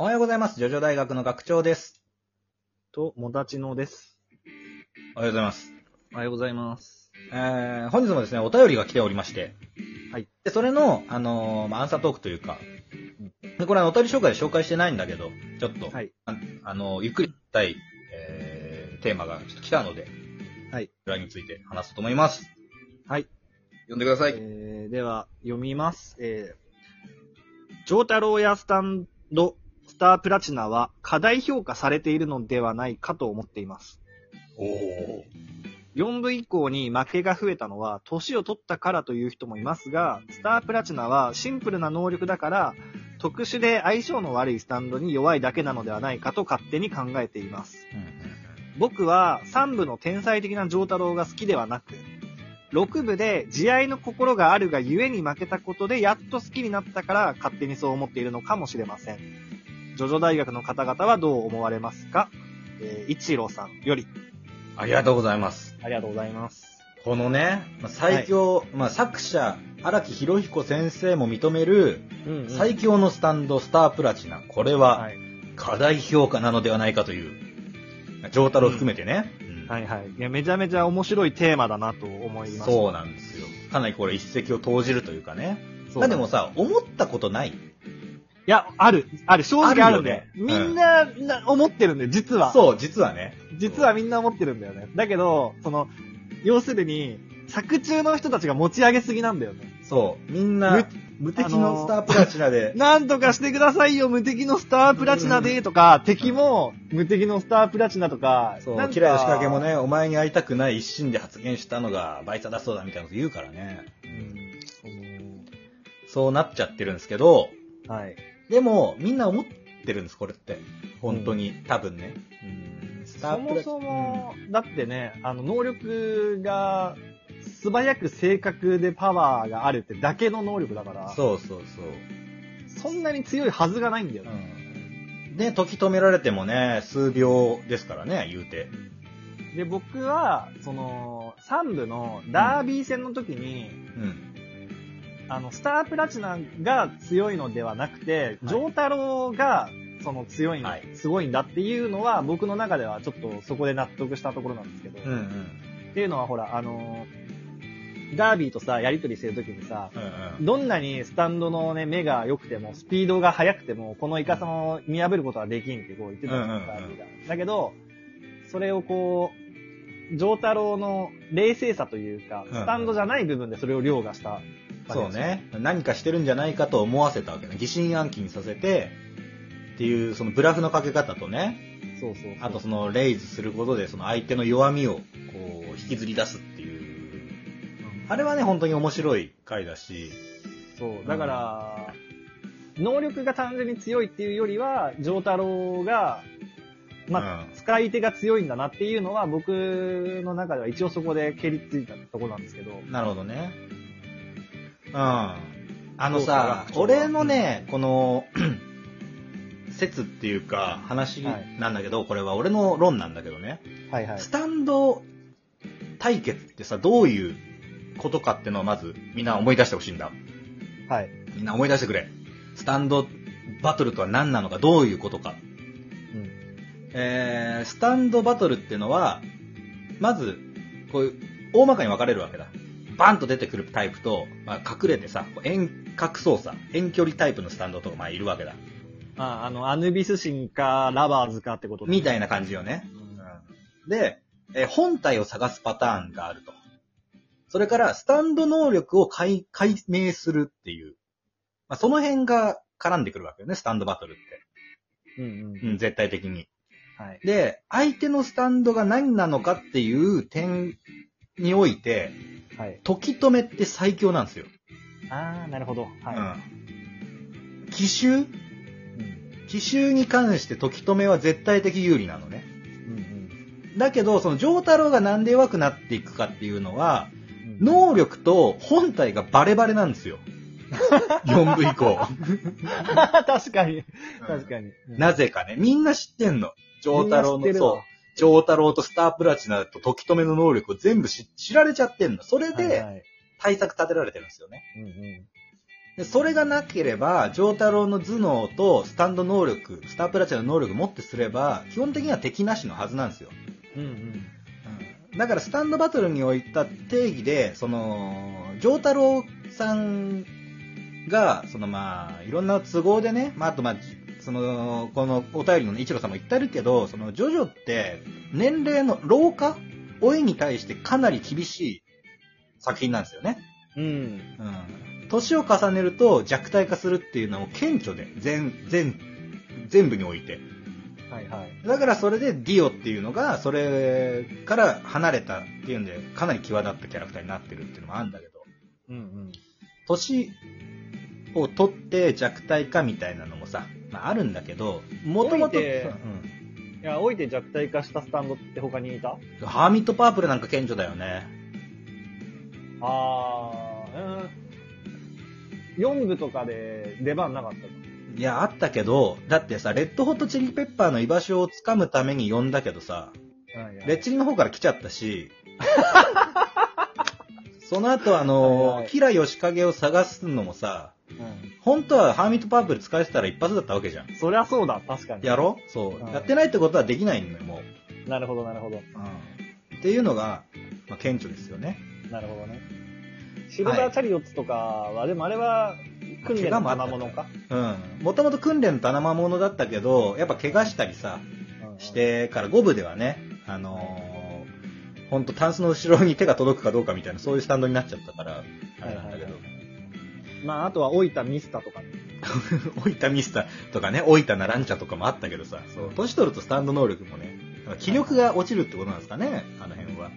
おはようございます。ジョジョ大学の学長です。と、もだちのです。おはようございます。おはようございます。えー、本日もですね、お便りが来ておりまして。はい。で、それの、あのーまあ、アンサートークというか、でこれはお便り紹介で紹介してないんだけど、ちょっと、はい。ああのーゆっくりしたい、えー、テーマがちょっと来たので、はい。これについて話そうと思います。はい。読んでください。えー、では、読みます。えー、ジョータローやスタンド、スタープラチナは過大評価されているのではないかと思っています。おー。4部以降に負けが増えたのは、年を取ったからという人もいますが、スタープラチナはシンプルな能力だから、特殊で相性の悪いスタンドに弱いだけなのではないかと勝手に考えています。僕は3部の天才的な丈太郎が好きではなく、6部で慈愛の心があるがゆえに負けたことでやっと好きになったから勝手にそう思っているのかもしれません。ジョジョ大学の方々はどう思われますか？えー、一郎さんより。ありがとうございます。ありがとうございます。このね、まあ最強、まあ、作者、荒木博彦先生も認める、うん、最強のスタンド、スタープラチナ。これは、はい。過大評価なのではないかという、上太郎含めてね。うんはいはい。いや、めちゃめちゃ面白いテーマだなと思います。そうなんですよ。かなりこれ一石を投じるというかね。そうまあでもさ、思ったことないいや、ある。ある。正直あるんで。よねみんな、な思ってるんで、実は。そう、実はね。実はみんな思ってるんだよね。だけど、その、要するに、作中の人たちが持ち上げすぎなんだよね。そう、みんな、無敵のスタープラチナで、なんとかしてくださいよ、無敵のスタープラチナで、とか、敵も無敵のスタープラチナとか、そう、なんかキラヨシカゲもね、お前に会いたくない一心で発言したのがバイトだそうだみたいなこと言うからね。うんそうなっちゃってるんですけど、はい。でも、みんな思ってるんです、これって。本当に、多分ね。スそもそも、だってね、あの、能力が、素早く正確でパワーがあるってだけの能力だから、そうそうそう。そんなに強いはずがないんだよね。うん。で、時止められてもね、数秒ですからね、言うて。で、僕は、その、3部のダービー戦の時に、うん。あの、スタープラチナが強いのではなくて、ジョータロが、その強いん、はいすごいんだっていうのは、僕の中ではちょっとそこで納得したところなんですけど、うんうん。っていうのはほら、あのダービーとさ、やりとりしてる時にさ、うんうん。どんなにスタンドのね、目が良くても、スピードが速くても、このイカサマを見破ることはできんってこう言ってたんですよ、うんうんうんダービーが。だけど、それをこう、ジョータロの冷静さというか、うんスタンドじゃない部分でそれを凌駕したそう。ね。何かしてるんじゃないかと思わせたわけね。疑心暗鬼にさせて、っていう、そのブラフのかけ方とね、そうそう。あとそのレイズすることで、その相手の弱みを、こう、引きずり出すっていう。あれはね、本当に面白い回だし、そう。だから、能力が単純に強いっていうよりは、ジョータロが、まあ、うん使い手が強いんだなっていうのは、僕の中では一応そこで蹴りついたところなんですけど。なるほどね。うん。あのさか、俺のね、この、説っていうか、話はいなんだけど、これは俺の論なんだけどね。はいはい。スタンド対決ってさ、どういうことかってのをまずみんな思い出してほしいんだ。はい。みんな思い出してくれ。スタンドバトルとは何なのか、どういうことか。うん。えー、スタンドバトルっていうのは、まず、こういう、大まかに分かれるわけだ。バンと出てくるタイプと、まあ、隠れてさ、遠隔操作、遠距離タイプのスタンドとか、まあ、いるわけだ。あ、あの、アヌビス神か、ラバーズかってことみたいな。な感じよね。で、えー本体を探すパターンがあると。それから、スタンド能力を解解明するっていう。まあ、その辺が絡んでくるわけよね、スタンドバトルって。うんうん。うん、絶対的に。はい。で、相手のスタンドが何なのかっていう点において、はい。時止めって最強なんですよ。あー、なるほど。はうん。奇襲？い。うん。奇襲に関して時止めは絶対的有利なのね。うんだけど、その上太郎がなんで弱くなっていくかっていうのは、うん。能力と本体がバレバレなんですよ。4部以降。確かに。確かに。なぜかね。みんな知ってんの。上太郎の、そう。上太郎とスタープラチナと時止めの能力を全部知知られちゃってんの。それで対策立てられてるんですよね。うんうん。でそれがなければ、丈太郎の頭脳とスタンド能力、スタープラチナの能力を持ってすれば、基本的には敵なしのはずなんですよ。うんうん。だからスタンドバトルにおいた定義で、その、丈太郎さんが、そのまあ、いろんな都合でね、まああとまあ、その、このお便りのね、一郎さんも言ってるけど、その、ジョジョって、年齢の老化老いに対してかなり厳しい作品なんですよね。うん。うん。年を重ねると弱体化するっていうのを顕著で、全、全、全部において。はいはい。だからそれでディオっていうのが、それから離れたっていうんで、かなり際立ったキャラクターになってるっていうのもあるんだけど、うんうん。年を取って弱体化みたいなのもさ、まああるんだけど、もともと、老いていや、老いて弱体化したスタンドって他にいた？うんハーミットパープルなんか顕著だよね。あー、うん。4部とかで出番なかったの？いや、あったけど、だってさ、レッドホットチリペッパーの居場所をつかむために呼んだけどさ、レッチリの方から来ちゃったし、その後あはいのはい、キラヨシカゲを探すのもさ、うん。本当はハーミットパープル使えてたら一発だったわけじゃん。そりゃそうだ、確かに。やろ？そう、はいやってないってことはできないんだよ、もう。なるほど、なるほど。うん。っていうのが、まあ、顕著ですよね。なるほどね。シルバーチャリオッツとかは、でもあれは、訓練の賜物か？うん。もともと訓練の棚魔物だったけど、やっぱ怪我したりさ、うんしてから5部ではね、あのー、ほんとタンスの後ろに手が届くかどうかみたいな、そういうスタンドになっちゃったから、あれなんだけど。まあ、あとは、老いたミスタとかね。置いたミスタとかね、置いたナランチャとかもあったけどさ、そう、年取るとスタンド能力もね、気力が落ちるってことなんですかね、あの辺は。はい。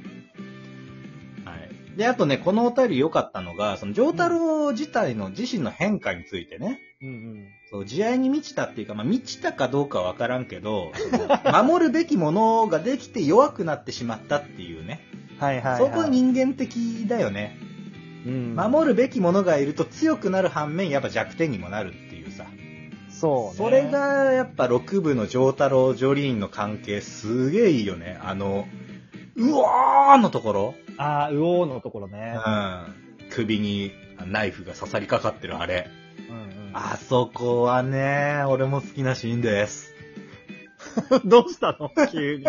で、あとね、このお便り良かったのが、その、丈太郎自体の自身の変化についてね、うんうん。そう、慈愛に満ちたっていうか、まあ、満ちたかどうかはわからんけど、守るべきものができて弱くなってしまったっていうね。はいはい、はい。そこ人間的だよね。うん。守るべきものがいると強くなる反面、やっぱ弱点にもなるっていうさ。そう、ね。それ、が、やっぱ6部の丈太郎、ジョリーンの関係、すげえいいよね。あの、うわーのところ。ああ、うおーのところうね。ん。首にナイフが刺さりかかってるあれ。うんうん。あそこはね、俺も好きなシーンです。どうしたの？急に。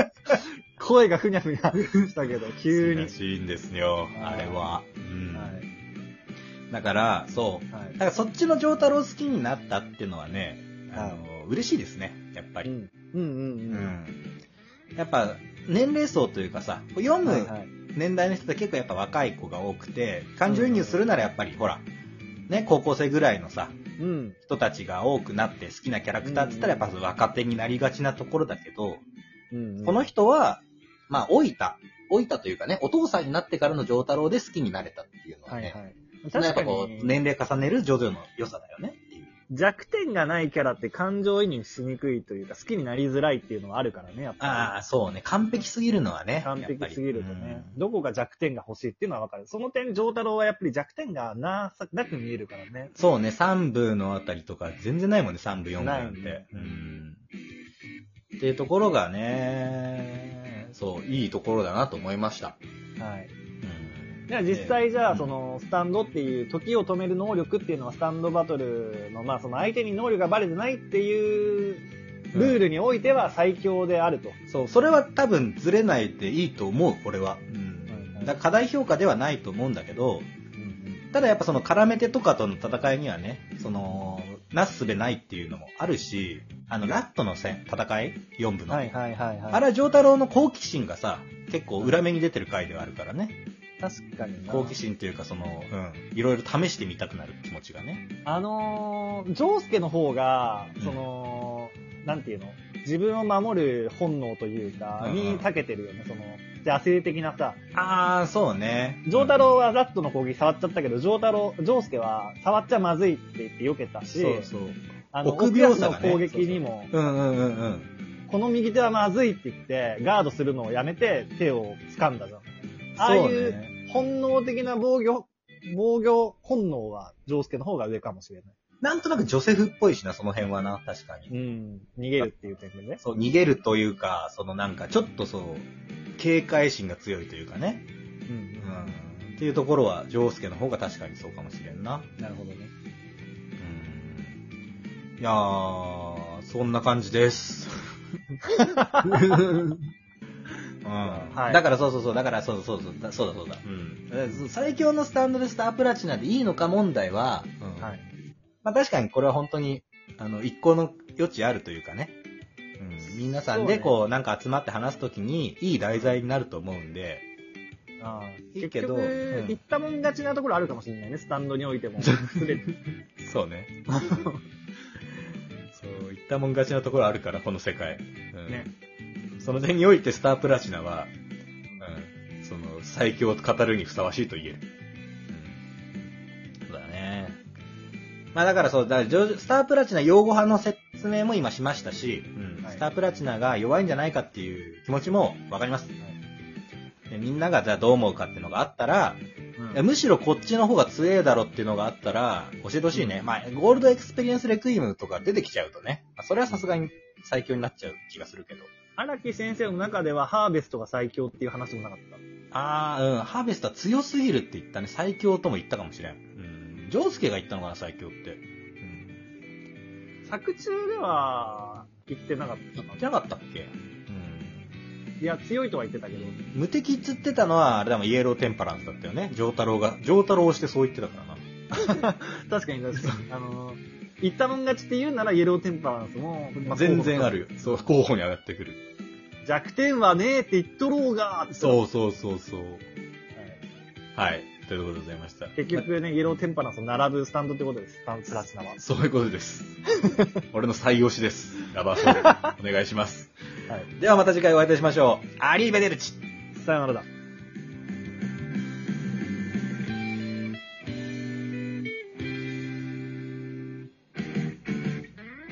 声がふにゃふにゃしたけど、急に。好きなシーンですよ、あれは。うん。はい。だから、そう。はいだからそっちの丈太郎好きになったっていうのはね、あはの、嬉しいですね、やっぱり。うん。うんうんううん。ん。やっぱ、年齢層というかさ、読む。年代の人って結構やっぱ若い子が多くて、感情移入するならやっぱりほら、ね、高校生ぐらいのさ、うん。人たちが多くなって好きなキャラクターって言ったらやっぱ若手になりがちなところだけど、うんうん。この人は、まあ、老いた、老いたというかね、お父さんになってからの丈太郎で好きになれたっていうのはね、はいはい。やっ確かに、ぱこう、年齢重ねるジョジョの良さだよねっていう。弱点がないキャラって感情移入しにくいというか、好きになりづらいっていうのはあるからね、やっぱり。ああ、そうね。完璧すぎるのはね。完璧すぎるとね、うんどこが弱点が欲しいっていうのはわかる。その点、丈太郎はやっぱり弱点がなさ、なく見えるからね。そうね、3部のあたりとか全然ないもんね、3部、4部なんて。うん。っていうところがね、そう、いいところだなと思いました。はい。うん。じゃあ実際じゃあ、うんその、スタンドっていう、時を止める能力っていうのは、スタンドバトルの、まあ、その相手に能力がバレてないっていう、ルールにおいては最強であると。そう、それは多分ずれないでいいと思う、俺は。うん。はいだから課題評価ではないと思うんだけど、ただやっぱその絡め手とかとの戦いにはね、その、なすすべないっていうのもあるし、あの、ラットの戦、戦い ?4 部の。はいはいはいはい。あれは丈太郎の好奇心がさ、結構裏目に出てる回ではあるからね。確かにな。好奇心というかその、うん、いろいろ試してみたくなる気持ちがね。あのー、ジョースケの方がうん、その、なんていうの？自分を守る本能というか、うんうんに長けてるよね。その、野生的なさ、あー、そうね。ジョー太郎はラットの攻撃触っちゃったけど、ジョー太郎、ジョースケは触っちゃまずいって言って避けたし、そうそう。あの、臆奥病さがねの攻撃にも、うんうんうんうん。この右手はまずいって言って、ガードするのをやめて手を掴んだじゃん。ああいそううね。本能的な防御、防御本能は、ジョースケの方が上かもしれない。なんとなくジョセフっぽいしな、その辺はな、確かに。うん。逃げるっていう点でね。そう、逃げるというか、そのなんか、ちょっとそう、警戒心が強いというかね。うんうん。っていうところは、ジョースケの方が確かにそうかもしれんな。なるほどね。いやー、そんな感じです。うん。はいだからそうそうそう、だからそうそうそう、だそうだそうだ。うん。最強のスタンドでスタープラチナでいいのか問題は、うんはい。まあ確かにこれは本当に、あの、一個の余地あるというかね。うん。皆さんでこう、なんか集まって話すときに、いい題材になると思うんで、ああいいけど言ったもん勝ちなところあるかもしれないね、スタンドにおいても。すべて。そうね。そう、言ったもん勝ちなところあるから、この世界。うんね。その点においてスタープラチナは、うん、その、最強を語るにふさわしいと言える。うん。そうだね。まあだからそう、だからスタープラチナ擁護派の説明も今しましたし、うんはいスタープラチナが弱いんじゃないかっていう気持ちもわかります。でみんながじゃあどう思うかっていうのがあったら、いやむしろこっちの方が強えだろっていうのがあったら、教えてほしいね。まあ、ゴールドエクスペリエンスレクイエムとか出てきちゃうとね、まあ、それはさすがに最強になっちゃう気がするけど。荒木先生の中ではハーベストが最強っていう話もなかった。あー、うん、ハーベストは強すぎるって言ったね。最強とも言ったかもしれん。うん。仗助が言ったのかな、最強って。うん。作中では言ってなかったか言ってなかったっけ？うん。いや、強いとは言ってたけど。無敵っつってたのは、あれだもん、イエローテンパランスだったよね。ジョータロウが、ジョータロウをしてそう言ってたからな。確かに確かに。あの、言ったもん勝ちって言うならイエローテンパランスも、まあ全然あるよ。そう、候補に上がってくる。弱点はねえって言っとろうがそうそうそうそう。はいはい。ということでございました。結局ね、イエローテンパランスと並ぶスタンドってことです。スタンプラチナは。そういうことです。俺の最推しです。ラバーソウル。お願いします。はい。ではまた次回お会いいたしましょう。アリーベデルチさよならだ。